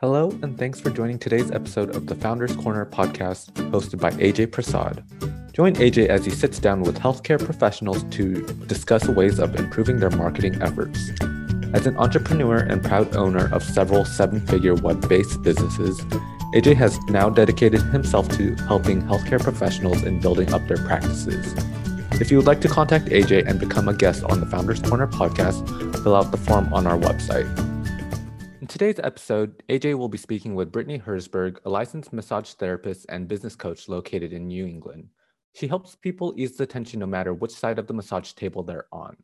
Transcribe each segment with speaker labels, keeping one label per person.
Speaker 1: Hello, and thanks for joining today's episode of the Founders Corner podcast hosted by Ajay Prasad. Join Ajay as he sits down with healthcare professionals to discuss ways of improving their marketing efforts. As an entrepreneur and proud owner of several seven figure web based businesses, Ajay has now dedicated himself to helping healthcare professionals in building up their practices. If you would like to contact Ajay and become a guest on the Founders Corner podcast, fill out the form on our website. In today's episode, Ajay will be speaking with Brittany Herzberg, a licensed massage therapist and business coach located in New England. She helps people ease the tension no matter which side of the massage table they're on.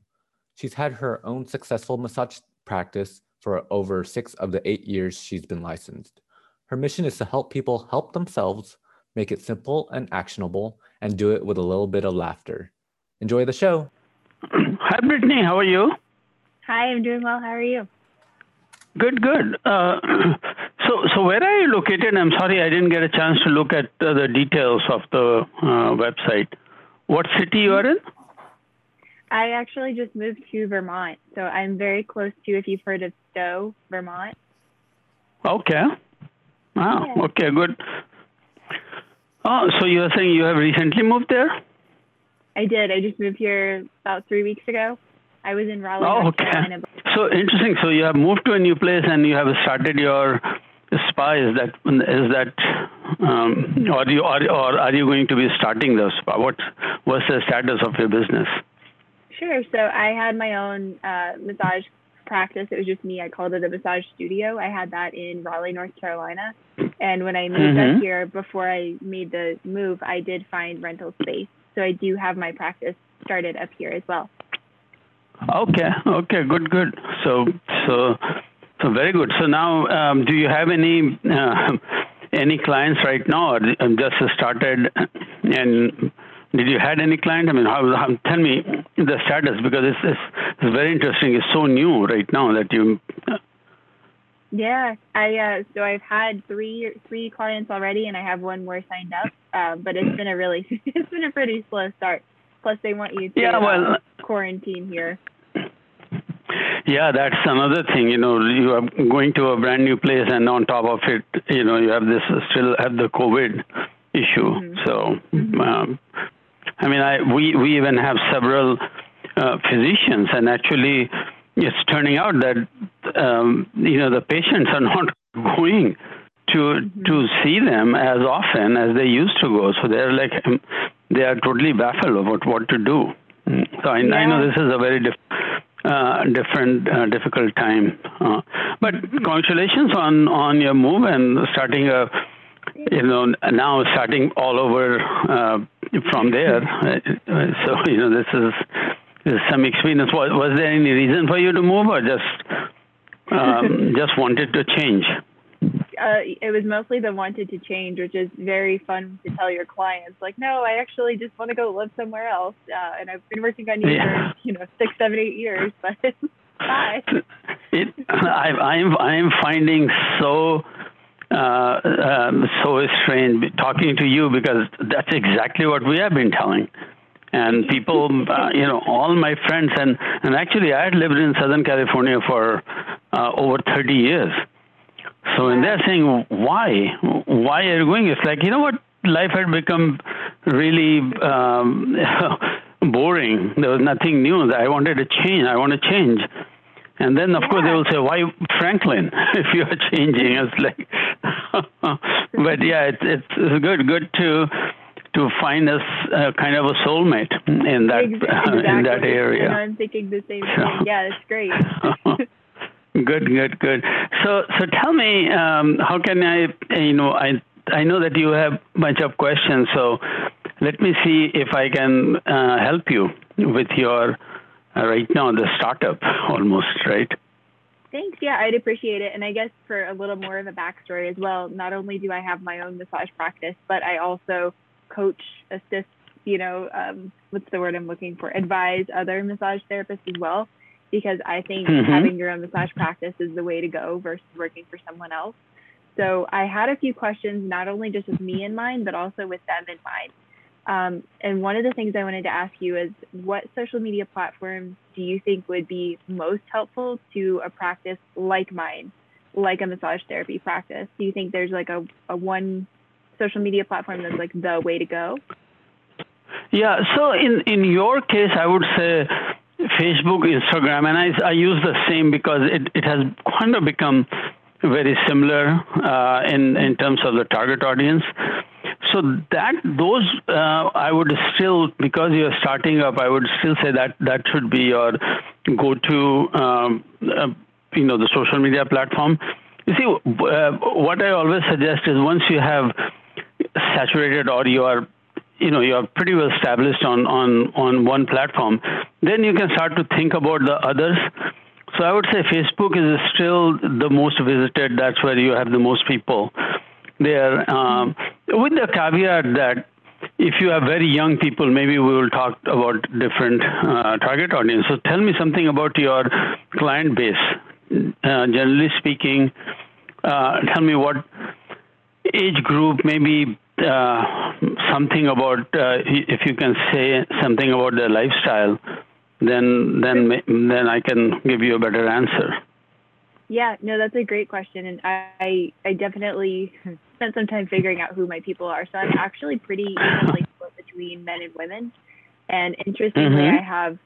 Speaker 1: She's had her own successful massage practice for over six of the eight years she's been licensed. Her mission is to help people help themselves, make it simple and actionable, and do it with a little bit of laughter. Enjoy the show.
Speaker 2: Hi, Brittany. How are you?
Speaker 3: Hi, I'm doing well. How are you?
Speaker 2: Good, good. Uh, so, so where are you located? I'm sorry, I didn't get a chance to look at uh, the details of the uh, website. What city you are in?
Speaker 3: I actually just moved to Vermont, so I'm very close to, if you've heard of Stowe, Vermont.
Speaker 2: Okay. Wow. Yeah. Okay. Good. Oh, so you are saying you have recently moved there?
Speaker 3: I did. I just moved here about three weeks ago. I was in Raleigh.
Speaker 2: Oh, okay. So interesting. So you have moved to a new place and you have started your spa. Is that is that um, or you or, or are you going to be starting the spa? What what's the status of your business?
Speaker 3: Sure. So I had my own uh, massage practice. It was just me. I called it a massage studio. I had that in Raleigh, North Carolina. And when I moved mm-hmm. up here, before I made the move, I did find rental space. So I do have my practice started up here as well.
Speaker 2: Okay. Okay. Good. Good. So so so very good. So now, um, do you have any uh, any clients right now, or just started? And did you had any client? I mean, how, how, tell me the status because it's, it's it's very interesting. It's so new right now that you.
Speaker 3: Yeah, I uh, so I've had three three clients already, and I have one more signed up. Uh, but it's been a really it's been a pretty slow start. Plus, they want you to yeah, well, uh, quarantine here.
Speaker 2: Yeah, that's another thing. You know, you are going to a brand new place, and on top of it, you know, you have this still have the COVID issue. Mm-hmm. So, mm-hmm. um, I mean, I we we even have several uh, physicians, and actually, it's turning out that um, you know the patients are not going to mm-hmm. to see them as often as they used to go. So they're like um, they are totally baffled about what to do. Mm. So I, yeah. I know this is a very diff- uh, different uh, difficult time. Uh, but congratulations on on your move and starting a you know now starting all over uh, from there. Uh, so you know this is, this is some experience. Was, was there any reason for you to move, or just um, just wanted to change?
Speaker 3: Uh, it was mostly the wanted to change, which is very fun to tell your clients. Like, no, I actually just want to go live somewhere else. Uh, and I've been working on you yeah. for you know six, seven, eight years, but bye.
Speaker 2: It, I, I'm I'm finding so uh, um, so strange talking to you because that's exactly what we have been telling. And people, uh, you know, all my friends, and, and actually, I had lived in Southern California for uh, over 30 years. So when they're saying why, why are you going? It's like you know what, life had become really um, boring. There was nothing new. I wanted to change. I want to change. And then, of yeah. course, they will say, "Why, Franklin? If you are changing?" It's like, but yeah, it's, it's it's good, good to to find us uh, kind of a soulmate in that
Speaker 3: exactly.
Speaker 2: uh, in that area.
Speaker 3: I'm thinking the same thing. Yeah, it's great.
Speaker 2: Good, good, good. So, so tell me, um, how can I, you know, I I know that you have bunch of questions, so let me see if I can uh, help you with your uh, right now the startup almost, right?
Speaker 3: Thanks. Yeah, I'd appreciate it. And I guess for a little more of a backstory as well, not only do I have my own massage practice, but I also coach, assist, you know, um, what's the word I'm looking for, advise other massage therapists as well because I think mm-hmm. having your own massage practice is the way to go versus working for someone else. So I had a few questions, not only just with me in mind, but also with them in mind. Um, and one of the things I wanted to ask you is what social media platforms do you think would be most helpful to a practice like mine, like a massage therapy practice? Do you think there's like a, a one social media platform that's like the way to go?
Speaker 2: Yeah. So in in your case, I would say Facebook, Instagram, and I I use the same because it it has kind of become very similar uh, in in terms of the target audience. So that those uh, I would still because you're starting up, I would still say that that should be your go-to, um, uh, you know, the social media platform. You see, uh, what I always suggest is once you have saturated or you are you know you're pretty well established on on on one platform then you can start to think about the others. So i would say facebook is still the most visited. That's where you have the most people there. Um, with the caveat that if you have very young people maybe we will talk about different uh, target audience. So tell me something about your client base. Uh, generally speaking uh, tell me what age group maybe uh, something about uh, if you can say something about their lifestyle, then then then I can give you a better answer.
Speaker 3: Yeah, no, that's a great question, and I I definitely spent some time figuring out who my people are. So I'm actually pretty evenly split between men and women, and interestingly, mm-hmm. I have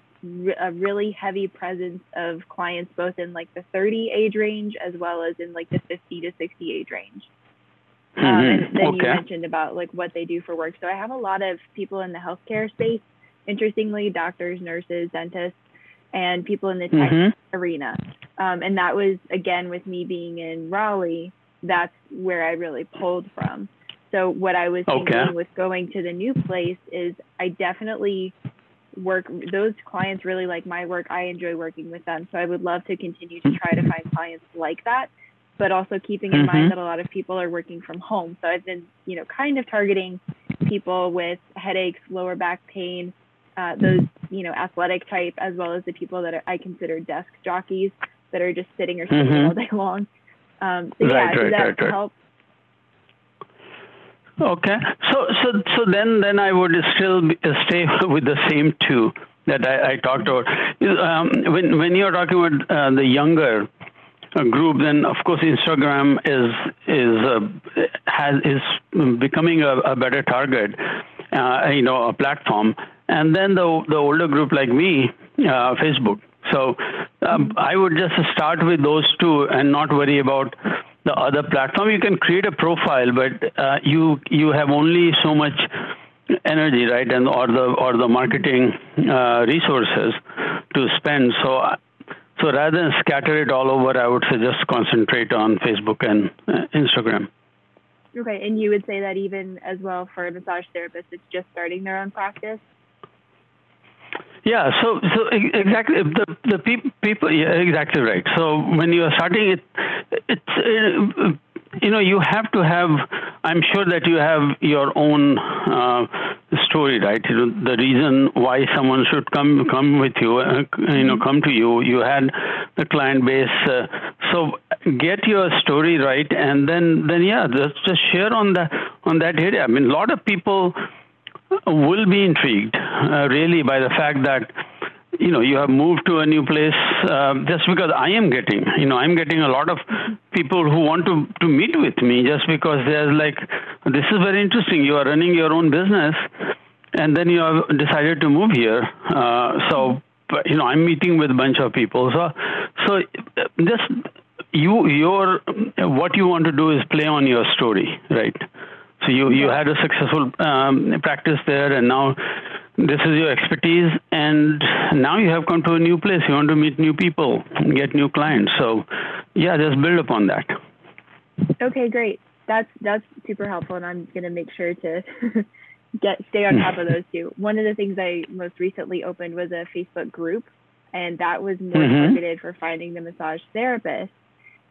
Speaker 3: a really heavy presence of clients both in like the 30 age range as well as in like the 50 to 60 age range. Um, mm-hmm. and then okay. you mentioned about like what they do for work. So I have a lot of people in the healthcare space, interestingly, doctors, nurses, dentists, and people in the tech mm-hmm. arena. Um, and that was again with me being in Raleigh. That's where I really pulled from. So what I was thinking with going to the new place is I definitely work those clients really like my work i enjoy working with them so i would love to continue to try to find clients like that but also keeping in mm-hmm. mind that a lot of people are working from home. So I've been, you know, kind of targeting people with headaches, lower back pain, uh, those, you know, athletic type, as well as the people that are, I consider desk jockeys that are just sitting or sitting mm-hmm. all day long. Um, so right, yeah, right, does that right, help?
Speaker 2: Okay, so so so then then I would still be, stay with the same two that I, I talked about. Um, when when you're talking about uh, the younger group, then of course Instagram is is uh, has is becoming a, a better target, uh, you know, a platform. And then the the older group like me, uh, Facebook. So um, I would just start with those two and not worry about the other platform. You can create a profile, but uh, you you have only so much energy, right, and or the or the marketing uh, resources to spend. So so rather than scatter it all over, I would say just concentrate on Facebook and uh, Instagram.
Speaker 3: Okay, and you would say that even as well for a massage therapist, it's just starting their own practice.
Speaker 2: Yeah, so so exactly the the pe- people yeah, exactly right. So when you are starting it, it's uh, you know you have to have i'm sure that you have your own uh, story right? You know, the reason why someone should come come with you uh, you know come to you you had the client base uh, so get your story right and then then yeah just just share on the on that area. I mean a lot of people will be intrigued uh, really by the fact that you know you have moved to a new place uh, just because I am getting you know I'm getting a lot of people who want to to meet with me just because they're like this is very interesting. You are running your own business and then you have decided to move here. Uh, so you know I'm meeting with a bunch of people. So so just you your what you want to do is play on your story right? So you you had a successful um, practice there and now this is your expertise and now you have come to a new place. You want to meet new people get new clients. So yeah just build upon that.
Speaker 3: Okay great. That's that's super helpful and i'm going to make sure to get stay on top of those two. One of the things i most recently opened was a facebook group and that was more mm-hmm. targeted for finding the massage therapist.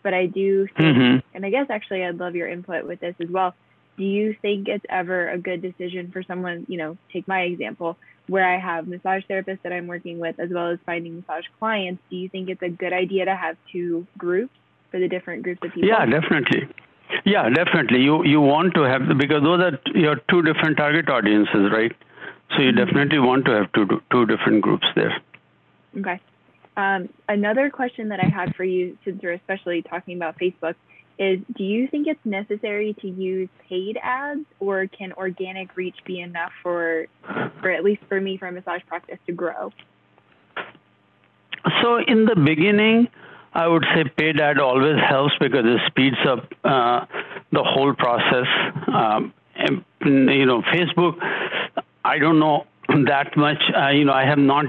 Speaker 3: But i do think mm-hmm. and i guess actually i'd love your input with this as well do you think it's ever a good decision for someone, you know, take my example, where I have massage therapists that I'm working with as well as finding massage clients, do you think it's a good idea to have two groups for the different groups of people?
Speaker 2: Yeah, definitely. Yeah, definitely. You you want to have because those are your two different target audiences, right? So you mm-hmm. definitely want to have two two different groups there.
Speaker 3: Okay. Um, another question that I had for you, since we're especially talking about Facebook, is do you think it's necessary to use paid ads or can organic reach be enough for, for at least for me, for a massage practice to grow?
Speaker 2: So in the beginning, I would say paid ad always helps because it speeds up uh, the whole process. Um, and, you know, Facebook, I don't know that much. Uh, you know, I have not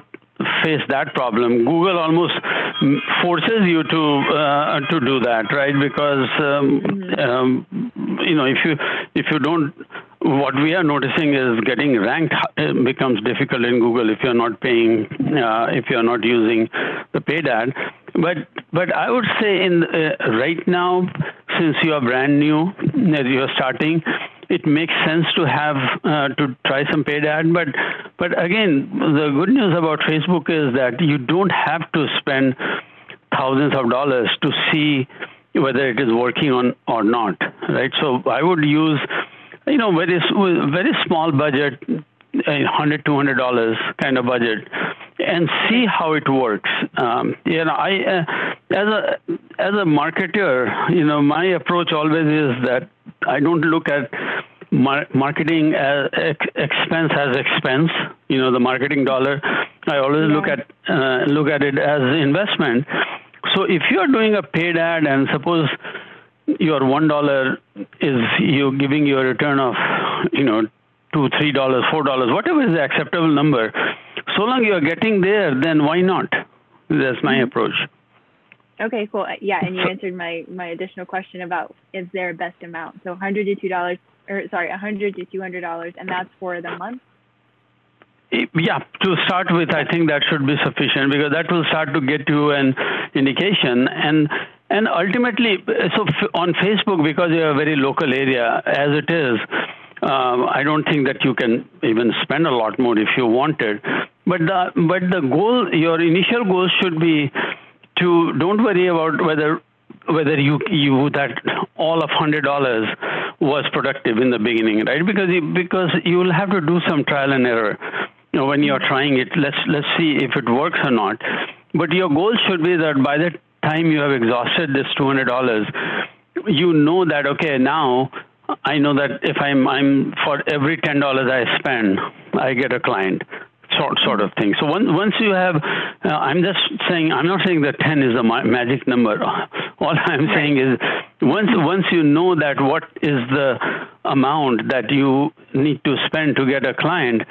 Speaker 2: faced that problem. Google almost forces you to uh, to do that, right? Because um, mm-hmm. um, you know, if you if you don't, what we are noticing is getting ranked becomes difficult in Google if you're not paying, uh, if you're not using the paid ad. But but I would say in uh, right now, since you are brand new, you're starting it makes sense to have uh, to try some paid ad. But but again, the good news about Facebook is that you don't have to spend thousands of dollars to see whether it is working on or not, right? So I would use, you know, very very small budget, hundred two hundred dollars kind of budget, and see how it works. Um, you know, I uh, as a as a marketer, you know, my approach always is that I don't look at mar- marketing as ex- expense as expense. You know, the marketing dollar. I always yeah. look at uh, look at it as investment. So if you are doing a paid ad and suppose your one dollar is you giving you a return of you know two three dollars four dollars whatever is the acceptable number so long you are getting there then why not that's my mm-hmm. approach
Speaker 3: Okay, cool. Yeah, and you answered my my additional question about is there a best amount? So 100 to two dollars, or sorry, 100 to 200 dollars, and that's for the month.
Speaker 2: Yeah, to start with, I think that should be sufficient because that will start to get you an indication and. And ultimately, so on Facebook, because you're a very local area, as it is, um, I don't think that you can even spend a lot more if you wanted. But the but the goal, your initial goal should be to don't worry about whether whether you you that all of hundred dollars was productive in the beginning, right? Because you, because you will have to do some trial and error. You know, when you're trying it, let's let's see if it works or not. But your goal should be that by the time you have exhausted this two hundred dollars, you know that okay now I know that if I'm I'm for every ten dollars I spend, I get a client sort sort of thing. So once once you have, uh, I'm just saying, I'm not saying that 10 is a ma- magic number. All I'm saying is, once once you know that what is the amount that you need to spend to get a client,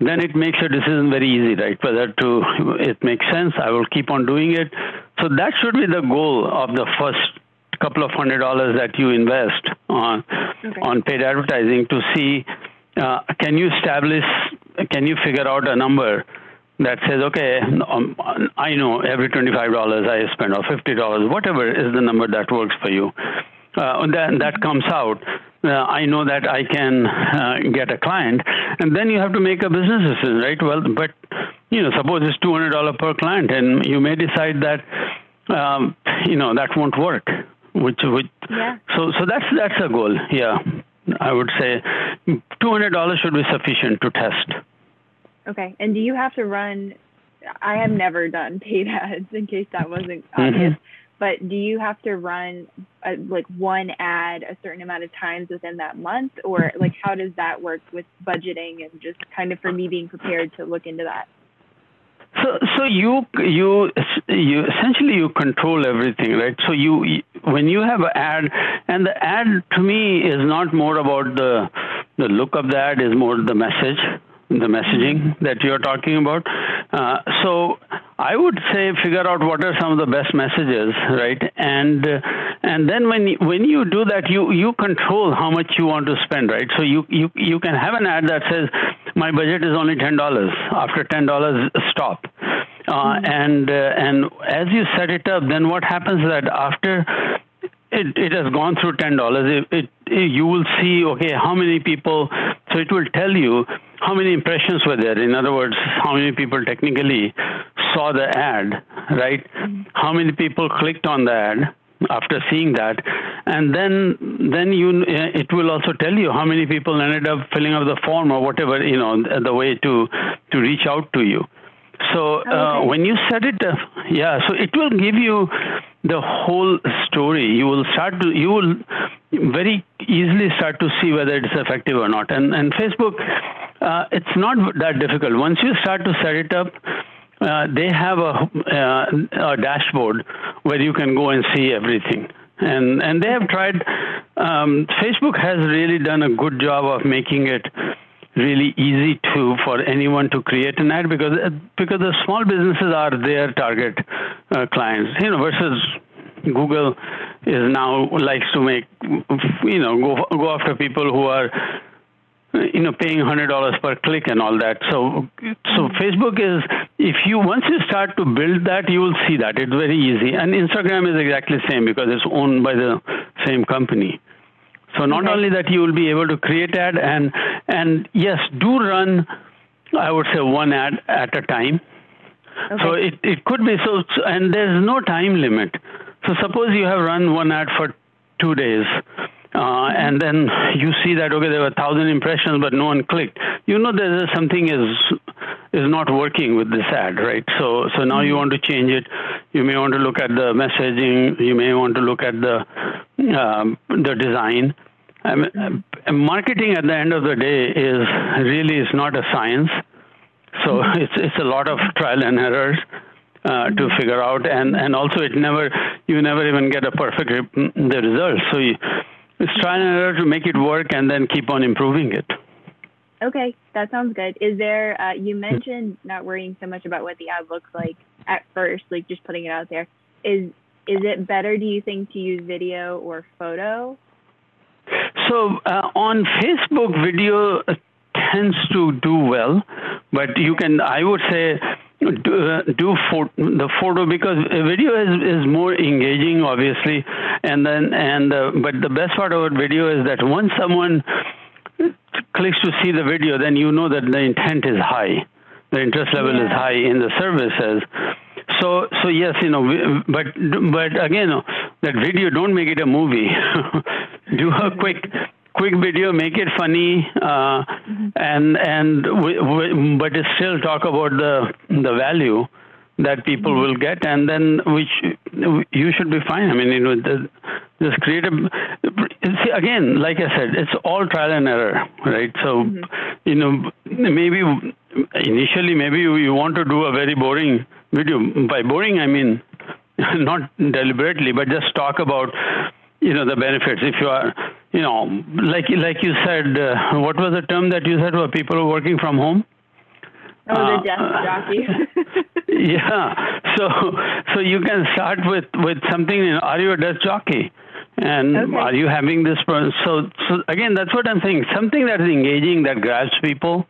Speaker 2: then it makes your decision very easy, right? Whether to it makes sense, I will keep on doing it. So that should be the goal of the first couple of hundred dollars that you invest on okay. on paid advertising to see uh, can you establish can you figure out a number that says, okay, um, I know every $25 I spend or $50, whatever is the number that works for you. Uh, that, that comes out. Uh, I know that I can uh, get a client, and then you have to make a business decision, right? Well, but you know, suppose it's two hundred dollar per client, and you may decide that um, you know that won't work. Which, which, yeah. So, so that's that's a goal. Yeah. I would say $200 should be sufficient to test.
Speaker 3: Okay. And do you have to run? I have never done paid ads in case that wasn't obvious. Mm-hmm. But do you have to run a, like one ad a certain amount of times within that month, or like how does that work with budgeting and just kind of for me being prepared to look into that?
Speaker 2: So, so you you you essentially you control everything, right? So you when you have an ad, and the ad to me is not more about the the look of the ad, is more the message, the messaging that you're talking about. Uh, so I would say figure out what are some of the best messages, right? And uh, and then when when you do that, you you control how much you want to spend, right? So you you you can have an ad that says my budget is only ten dollars. After ten dollars, stop. Uh, mm-hmm. And uh, and as you set it up, then what happens is that after it, it has gone through ten dollars. It, it, you will see okay how many people. So it will tell you how many impressions were there. In other words, how many people technically saw the ad, right? Mm-hmm. How many people clicked on the ad after seeing that, and then then you it will also tell you how many people ended up filling up the form or whatever you know the way to to reach out to you. So uh, when you set it, uh, yeah, so it will give you the whole story. You will start to, you will very easily start to see whether it's effective or not. And, and Facebook, uh, it's not that difficult. Once you start to set it up, uh, they have a, uh, a, dashboard where you can go and see everything. And, and they have tried, um, Facebook has really done a good job of making it really easy to for anyone to create an ad because because the small businesses are their target uh, clients. You know versus google is now likes to make you know go go after people who are you know paying hundred dollars per click and all that. So so facebook is if you once you start to build that you will see that. It's very easy. And instagram is exactly the same because it's owned by the same company so not okay. only that you will be able to create ad and and yes, do run I would say one ad at a time. Okay. So it, it could be so and there's no time limit. So suppose you have run one ad for two days. Uh, and then you see that okay there were thousand impressions but no one clicked you know there's something is is not working with this ad right so so now you mm-hmm. want to change it you may want to look at the messaging you may want to look at the um, the design I mean, marketing at the end of the day is really is not a science. So mm-hmm. it's it's a lot of trial and errors uh, to mm-hmm. figure out, and and also it never you never even get a perfect the result. So you, it's trial and error to make it work, and then keep on improving it.
Speaker 3: Okay, that sounds good. Is there? Uh, you mentioned not worrying so much about what the ad looks like at first, like just putting it out there. Is is it better, do you think, to use video or photo
Speaker 2: so uh, on Facebook, video tends to do well, but you can, I would say, do, uh, do for, the photo because video is, is more engaging, obviously, and then and uh, but the best part about video is that once someone clicks to see the video, then you know that the intent is high, the interest level yeah. is high in the services. So so yes, you know, but but again, that video don't make it a movie. do a quick quick video, make it funny, uh, mm-hmm. and and w- w- but still talk about the the value that people mm-hmm. will get, and then which you should be fine. I mean, you know, the, just create. See, again, like I said, it's all trial and error, right? So, mm-hmm. you know, maybe initially maybe you, you want to do a very boring video. By boring, I mean not deliberately, but just talk about you know the benefits. If you are you know like like you said uh, what was the term that you said for people working from home?
Speaker 3: Oh the uh, desk jockey.
Speaker 2: Yeah. So so you can start with with something you know, are you a desk jockey? And okay. are you having this so so again that's what i'm saying. Something that is engaging that grabs people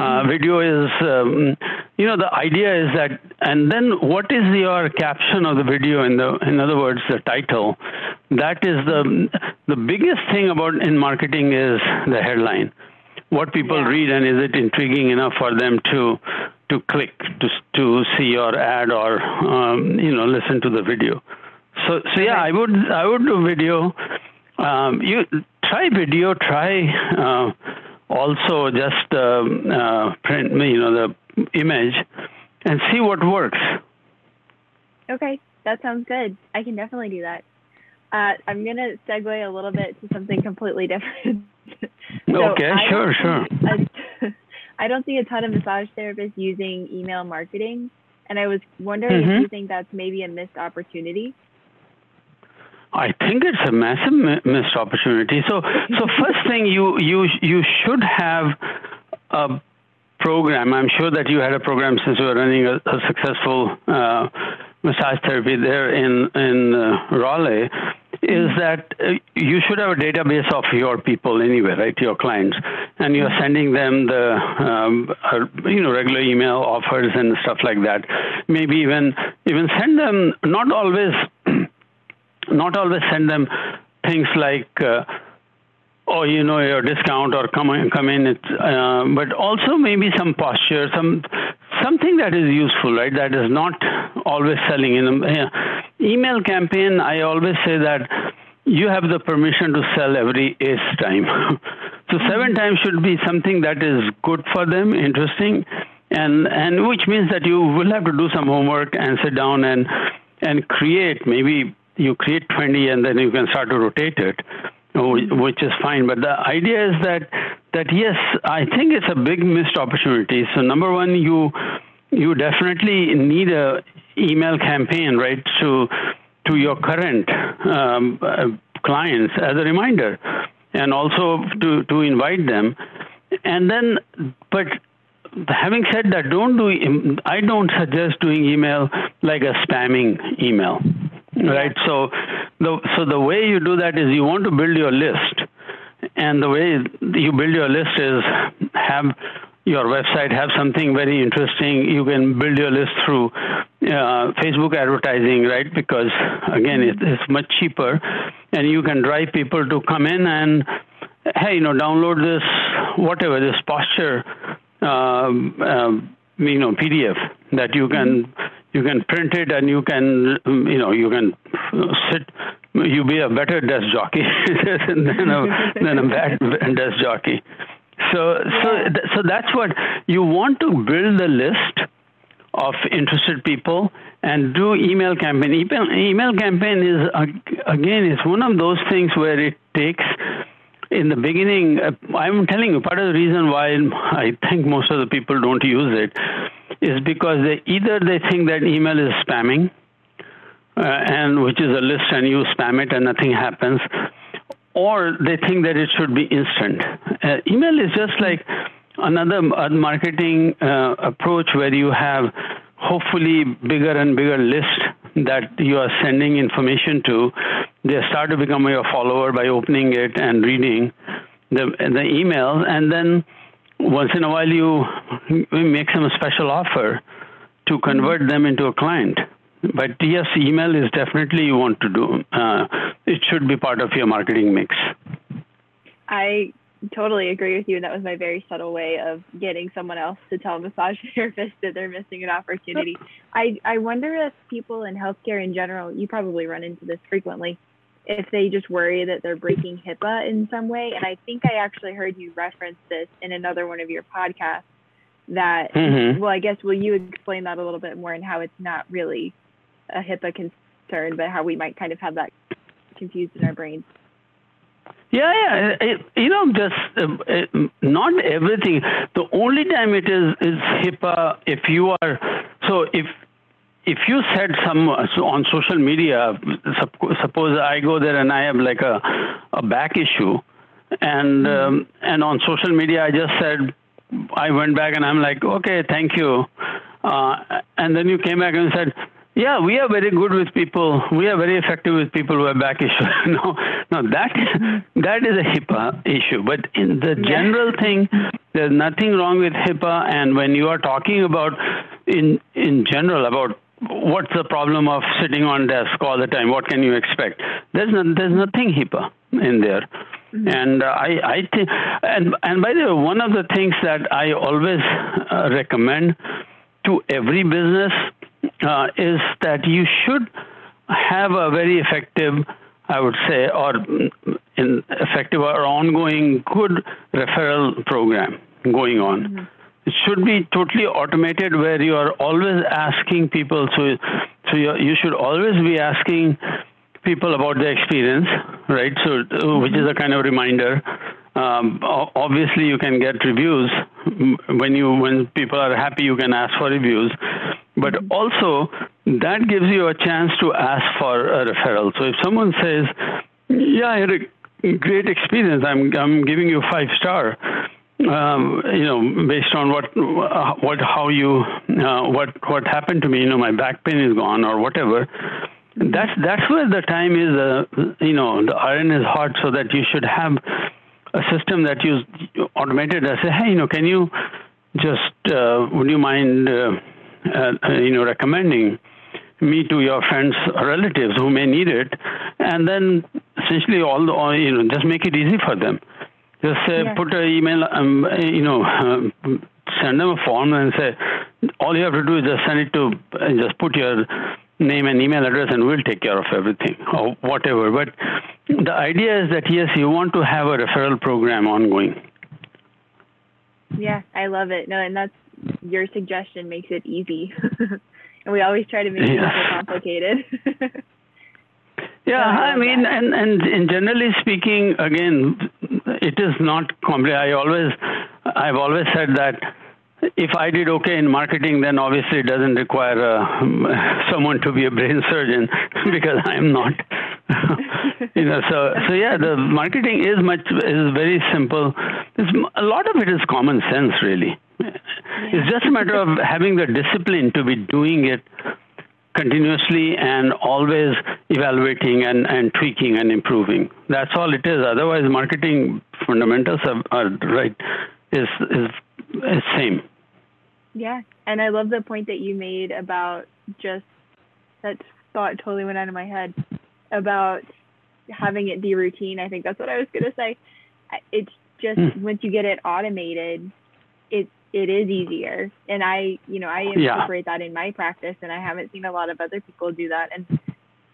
Speaker 2: uh, video is, um, you know, the idea is that, and then what is your caption of the video? In the, in other words, the title. That is the the biggest thing about in marketing is the headline. What people yeah. read and is it intriguing enough for them to to click to to see your ad or um, you know listen to the video. So so yeah, I would I would do video. Um, you try video, try. Uh, also just um, uh, print me, you know the image and see what works.
Speaker 3: Okay that sounds good. I can definitely do that. Uh, i'm going to segue a little bit to something completely different.
Speaker 2: So okay sure sure.
Speaker 3: I don't see a ton of massage therapists using email marketing and i was wondering mm-hmm. if you think that's maybe a missed opportunity
Speaker 2: I think it's a massive missed opportunity. So, so first thing you you you should have a program. I'm sure that you had a program since you were running a, a successful uh, massage therapy there in in uh, Raleigh. Is that uh, you should have a database of your people anyway, right? Your clients, and you're sending them the um, uh, you know regular email offers and stuff like that. Maybe even even send them not always not always send them things like uh, oh you know your discount or come in, come in it's, uh, but also maybe some posture some something that is useful right? That is not always selling in a email campaign i always say that you have the permission to sell every eighth time. So seven times should be something that is good for them interesting and and which means that you will have to do some homework and sit down and and create maybe you create 20 and then you can start to rotate it which is fine. But the idea is that that yes i think it's a big missed opportunity. So number one you you definitely need a email campaign right to to your current um, uh, clients as a reminder and also to to invite them. And then but having said that don't do i don't suggest doing email like a spamming email right? So the so the way you do that is you want to build your list. And the way you build your list is have your website have something very interesting. You can build your list through uh, facebook advertising right? Because again it, it's much cheaper. And you can drive people to come in and hey you know download this whatever this posture um, um, you know PDF that you can mm-hmm. you can print it and you can you know you can sit you be a better desk jockey than a than a bad desk jockey. So so so that's what you want to build the list of interested people and do email campaign. Email, email campaign is again it's one of those things where it takes in the beginning, uh, I'm telling you, part of the reason why I think most of the people don't use it is because they either they think that email is spamming, uh, and which is a list, and you spam it and nothing happens, or they think that it should be instant. Uh, email is just like another marketing uh, approach where you have hopefully bigger and bigger list that you are sending information to, they start to become your follower by opening it and reading the the email, and then once in a while you make some special offer to convert them into a client. But yes, email is definitely you want to do. Uh, it should be part of your marketing mix.
Speaker 3: I totally agree with you. And that was my very subtle way of getting someone else to tell a massage therapist that they're missing an opportunity. I, I wonder if people in healthcare in general, you probably run into this frequently, if they just worry that they're breaking HIPAA in some way. And I think I actually heard you reference this in another one of your podcasts that, mm-hmm. well, I guess, will you explain that a little bit more and how it's not really a HIPAA concern, but how we might kind of have that confused in our brains?
Speaker 2: Yeah, yeah. It, you know, just uh, it, not everything. The only time it is is HIPAA if you are so if if you said some so on social media, suppose I go there and I have like a a back issue, and mm-hmm. um, and on social media I just said I went back and I'm like okay, thank you, uh, and then you came back and said yeah, we are very good with people. We are very effective with people who have back issues. no, no, that that is a HIPAA issue. But in the general thing, there's nothing wrong with HIPAA. And when you are talking about in in general about what's the problem of sitting on desk all the time, what can you expect? There's no, there's nothing HIPAA in there. Mm-hmm. And uh, I, I think, and and by the way, one of the things that I always uh, recommend to every business uh, is that you should have a very effective, I would say, or in effective or ongoing good referral program going on. Mm-hmm. It should be totally automated where you are always asking people. So, so you should always be asking people about their experience, right? So, which is a kind of reminder. Um, obviously, you can get reviews when you when people are happy. You can ask for reviews, but also, that gives you a chance to ask for a referral. So if someone says, "Yeah, I had a great experience. I'm I'm giving you five star," um, you know, based on what what how you uh, what what happened to me. You know, my back pain is gone or whatever. That's that's where the time is. Uh, you know, the iron is hot, so that you should have a system that you automated. I say, hey, you know, can you just uh, would you mind uh, uh, you know, recommending me to your friends or relatives who may need it, and then essentially all the, all, you know, just make it easy for them. Just say, yes. put an email, um, you know, uh, send them a form and say, all you have to do is just send it to, just put your name and email address and we'll take care of everything or whatever. But the idea is that yes, you want to have a referral program ongoing.
Speaker 3: Yeah, I love it. No, and that's your suggestion makes it easy. and we always try to make yeah. it complicated.
Speaker 2: yeah, I, mean, and, and and generally speaking, again, it is not complicated. I always, I've always said that if I did okay in marketing, then obviously it doesn't require uh, someone to be a brain surgeon because I'm not. you know, so so yeah, the marketing is much is very simple. It's, a lot of it is common sense, really. It's just a matter of having the discipline to be doing it continuously and always evaluating and, and tweaking and improving. That's all it is. Otherwise, marketing fundamentals are, are right is is is same.
Speaker 3: Yeah, and I love the point that you made about just that thought totally went out of my head about having it be routine. I think that's what I was gonna say. It's just mm. once you get it automated, it it is easier. And I, you know, I incorporate yeah. that in my practice, and I haven't seen a lot of other people do that. And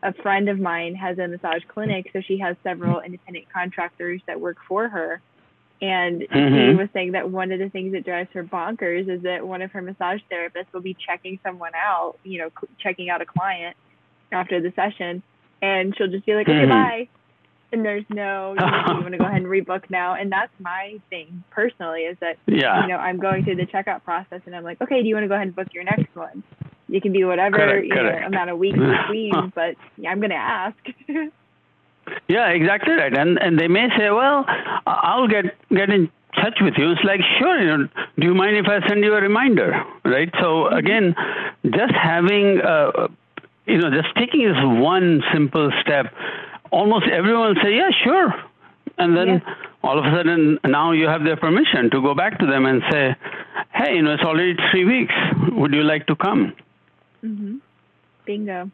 Speaker 3: a friend of mine has a massage clinic, so she has several independent contractors that work for her. And mm-hmm. she was saying that one of the things that drives her bonkers is that one of her massage therapists will be checking someone out, you know, checking out a client after the session, and she'll just be like, "Okay, mm-hmm. bye," and there's no you, know, you want to go ahead and rebook now and that's my thing personally is that yeah. you know i'm going through the checkout process and i'm like okay do you want to go ahead and book your next one you can be whatever correct, you correct. know amount of weeks between but yeah, i'm going to ask
Speaker 2: yeah exactly right and and they may say well i'll get get in touch with you it's like sure you know, do you mind if i send you a reminder right so mm-hmm. again just having uh, you know just taking this one simple step almost everyone will say, yeah, sure. And then yeah. all of a sudden, now you have their permission to go back to them and say, hey, you know, it's already three weeks. Would you like to come?
Speaker 3: Mm-hmm. Bingo.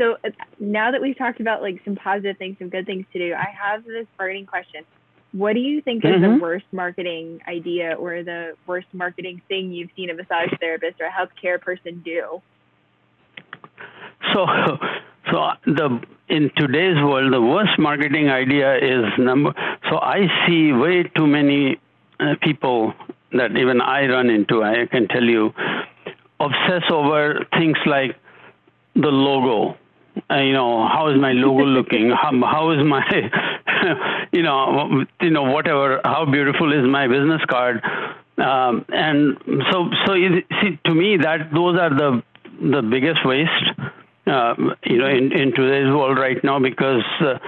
Speaker 3: So uh, now that we've talked about like some positive things, some good things to do, I have this burning question. What do you think is mm-hmm. the worst marketing idea or the worst marketing thing you've seen a massage therapist or a healthcare person do?
Speaker 2: So, so the in today's world, the worst marketing idea is number. So I see way too many uh, people that even I run into. I can tell you, obsess over things like the logo. Uh, you know, how is my logo looking? How, how is my, you know, you know, whatever. How beautiful is my business card? Um, and so, so you see, to me, that those are the the biggest waste uh, you know, in, in today's world right now because uh,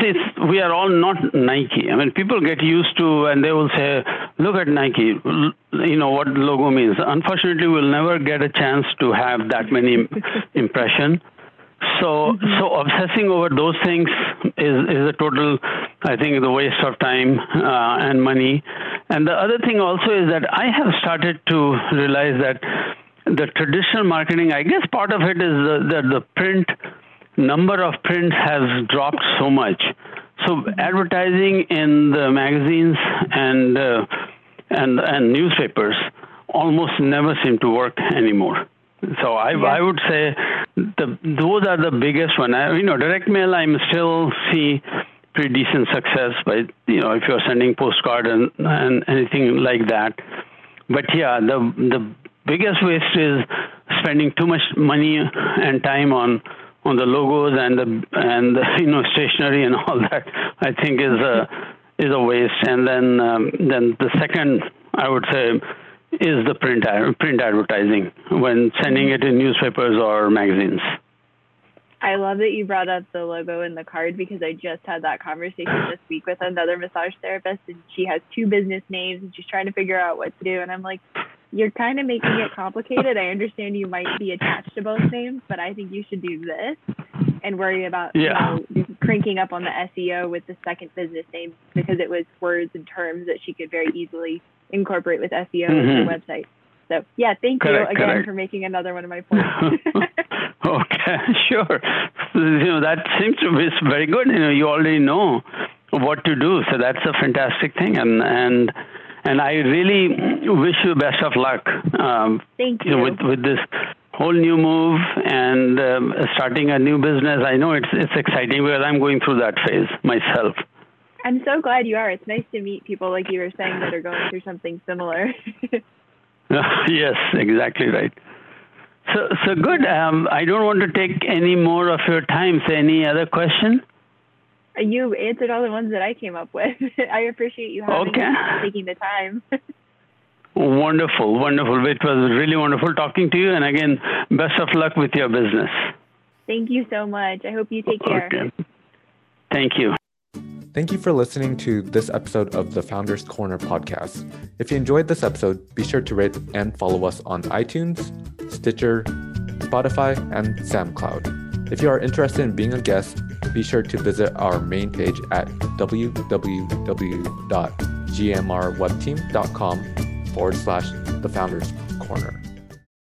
Speaker 2: see, we are all not Nike. I mean, people get used to and they will say, look at Nike, you know what logo means. Unfortunately, we'll never get a chance to have that many impression. So, mm-hmm. so obsessing over those things is is a total, I think, the waste of time uh, and money. And the other thing also is that I have started to realize that the traditional marketing, I guess part of it is that the, the print number of prints has dropped so much. So advertising in the magazines and uh, and and newspapers almost never seem to work anymore. So I yeah. I would say the those are the biggest one. I, you know, direct mail I'm still see pretty decent success, but you know if you're sending postcard and and anything like that. But yeah, the the biggest waste is spending too much money and time on on the logos and the and the, you know stationery and all that. I think is a is a waste. And then um, then the second I would say is the print print advertising when sending it in newspapers or magazines.
Speaker 3: I love that you brought up the logo and the card because I just had that conversation this week with another massage therapist and she has two business names and she's trying to figure out what to do and I'm like you're kind of making it complicated. I understand you might be attached to both names, but I think you should do this and worry about yeah. you know, cranking up on the SEO with the second business name because it was words and terms that she could very easily incorporate with SEO mm-hmm. her website. So yeah, thank correct, you again correct. for making another one of my points.
Speaker 2: okay, sure. You know that seems to be very good. You know, you already know what to do, so that's a fantastic thing, and and and I really wish you best of luck.
Speaker 3: Um, Thank you.
Speaker 2: you know, with with this whole new move and um, starting a new business. I know it's it's exciting because I'm going through that phase myself.
Speaker 3: I'm so glad you are. It's nice to meet people like you were saying that are going through something similar.
Speaker 2: yes, exactly right. So, so good. Um, I don't want to take any more of your time. So, any other question?
Speaker 3: You answered all the ones that I came up with. I appreciate you having
Speaker 2: Okay.
Speaker 3: taking the time.
Speaker 2: Wonderful, wonderful. It was really wonderful talking to you. And again, best of luck with your business.
Speaker 3: Thank you so much. I hope you take care.
Speaker 2: Okay. Thank you.
Speaker 1: Thank you for listening to this episode of the Founders Corner podcast. If you enjoyed this episode, be sure to rate and follow us on iTunes, Stitcher, Spotify, and SoundCloud. If you are interested in being a guest, be sure to visit our main page at www.gmrwebteam.com forward slash the Founders Corner.